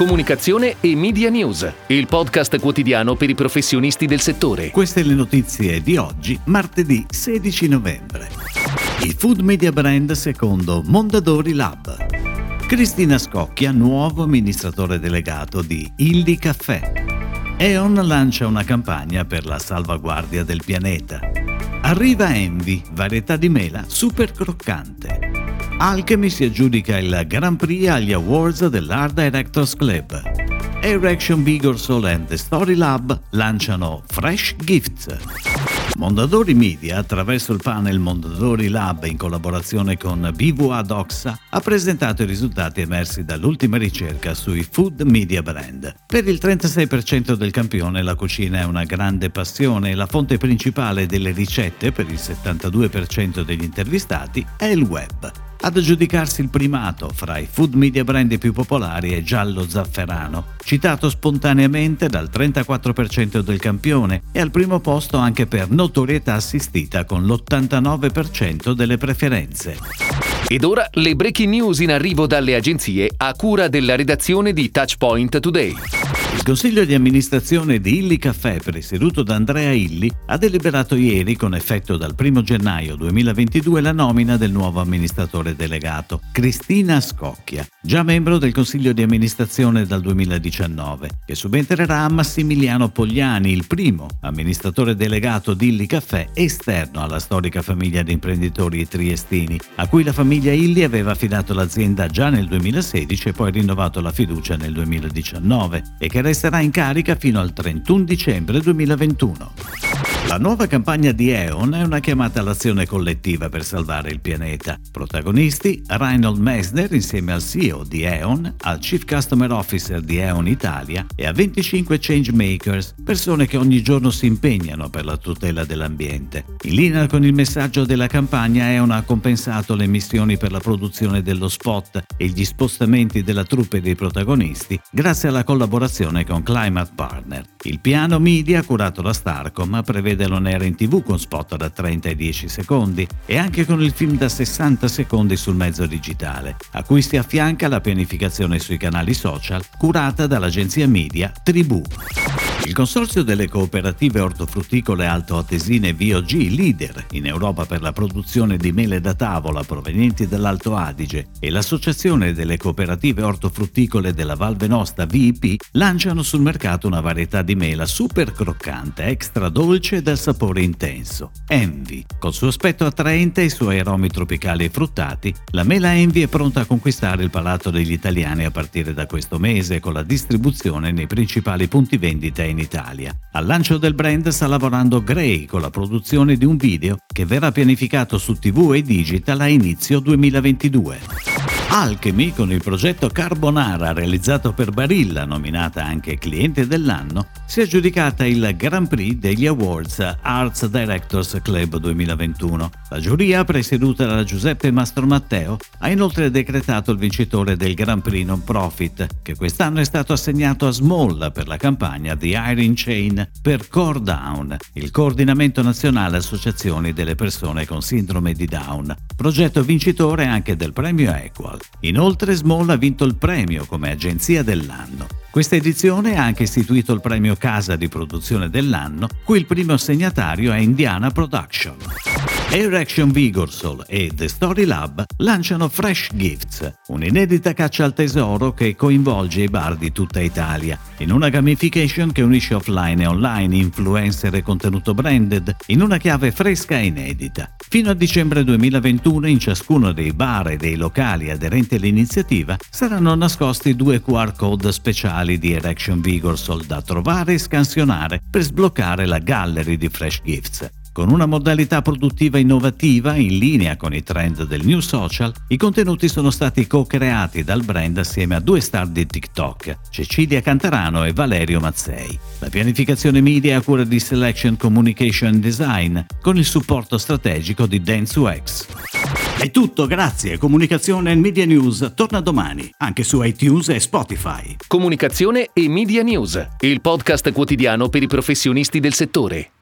Comunicazione e Media News, il podcast quotidiano per i professionisti del settore. Queste le notizie di oggi, martedì 16 novembre. Il food media brand secondo Mondadori Lab. Cristina Scocchia, nuovo amministratore delegato di Illy Caffè. E.ON lancia una campagna per la salvaguardia del pianeta. Arriva Envy, varietà di mela super croccante. Alchemy si aggiudica il Grand Prix agli Awards dell'Art Directors Club. Erection Vigor Soul and The Story Lab lanciano Fresh Gifts. Mondadori Media, attraverso il panel Mondadori Lab in collaborazione con BVA Doxa, ha presentato i risultati emersi dall'ultima ricerca sui food media brand. Per il 36% del campione la cucina è una grande passione e la fonte principale delle ricette per il 72% degli intervistati è il web. Ad aggiudicarsi il primato fra i food media brand più popolari è Giallo Zafferano, citato spontaneamente dal 34% del campione e al primo posto anche per notorietà assistita con l'89% delle preferenze. Ed ora le breaking news in arrivo dalle agenzie a cura della redazione di Touchpoint Today. Il consiglio di amministrazione di Illy Caffè, presieduto da Andrea Illy, ha deliberato ieri, con effetto dal 1 gennaio 2022, la nomina del nuovo amministratore delegato, Cristina Scocchia, già membro del consiglio di amministrazione dal 2019, che subentrerà a Massimiliano Pogliani, il primo amministratore delegato di Illy Caffè esterno alla storica famiglia di imprenditori triestini, a cui la famiglia Illy aveva affidato l'azienda già nel 2016 e poi rinnovato la fiducia nel 2019 e che resterà in carica fino al 31 dicembre 2021. La nuova campagna di E.ON è una chiamata all'azione collettiva per salvare il pianeta. Protagonisti Reinhold Messner insieme al CEO di E.ON, al Chief Customer Officer di E.ON Italia e a 25 changemakers, persone che ogni giorno si impegnano per la tutela dell'ambiente. In linea con il messaggio della campagna E.ON ha compensato le emissioni per la produzione dello spot e gli spostamenti della truppe dei protagonisti grazie alla collaborazione con Climate Partner. Il piano media curato da Starcom prevede vederlo nero in tv con spot da 30 e 10 secondi e anche con il film da 60 secondi sul mezzo digitale, a cui si affianca la pianificazione sui canali social curata dall'agenzia media Tribù. Il consorzio delle cooperative ortofrutticole altoatesine VOG, leader in Europa per la produzione di mele da tavola provenienti dall'Alto Adige, e l'Associazione delle cooperative ortofrutticole della Val Venosta VIP lanciano sul mercato una varietà di mela super croccante, extra dolce dal sapore intenso. Envy. Col suo aspetto attraente e i suoi aromi tropicali e fruttati, la mela Envy è pronta a conquistare il palato degli italiani a partire da questo mese con la distribuzione nei principali punti vendita in Italia. Al lancio del brand sta lavorando Gray con la produzione di un video che verrà pianificato su TV e digital a inizio 2022. Alchemy, con il progetto Carbonara realizzato per Barilla, nominata anche cliente dell'anno, si è aggiudicata il Grand Prix degli Awards Arts Directors Club 2021. La giuria, presieduta da Giuseppe Mastromatteo, ha inoltre decretato il vincitore del Grand Prix Non Profit, che quest'anno è stato assegnato a Small per la campagna The Iron Chain per Core Down, il coordinamento nazionale associazioni delle persone con sindrome di Down, progetto vincitore anche del premio Equal. Inoltre Small ha vinto il premio come agenzia dell'anno. Questa edizione ha anche istituito il premio Casa di produzione dell'anno, cui il primo assegnatario è Indiana Production. Air Action Vigorsol e The Story Lab lanciano Fresh Gifts, un'inedita caccia al tesoro che coinvolge i bar di tutta Italia, in una gamification che unisce offline e online, influencer e contenuto branded, in una chiave fresca e inedita. Fino a dicembre 2021 in ciascuno dei bar e dei locali aderenti all'iniziativa saranno nascosti due QR code speciali di Erection Vigorsol da trovare e scansionare per sbloccare la gallery di Fresh Gifts. Con una modalità produttiva innovativa in linea con i trend del new social, i contenuti sono stati co-creati dal brand assieme a due star di TikTok, Cecilia Cantarano e Valerio Mazzei. La pianificazione media è a cura di Selection Communication Design, con il supporto strategico di Dance2X. È tutto, grazie. Comunicazione e Media News torna domani, anche su iTunes e Spotify. Comunicazione e Media News, il podcast quotidiano per i professionisti del settore.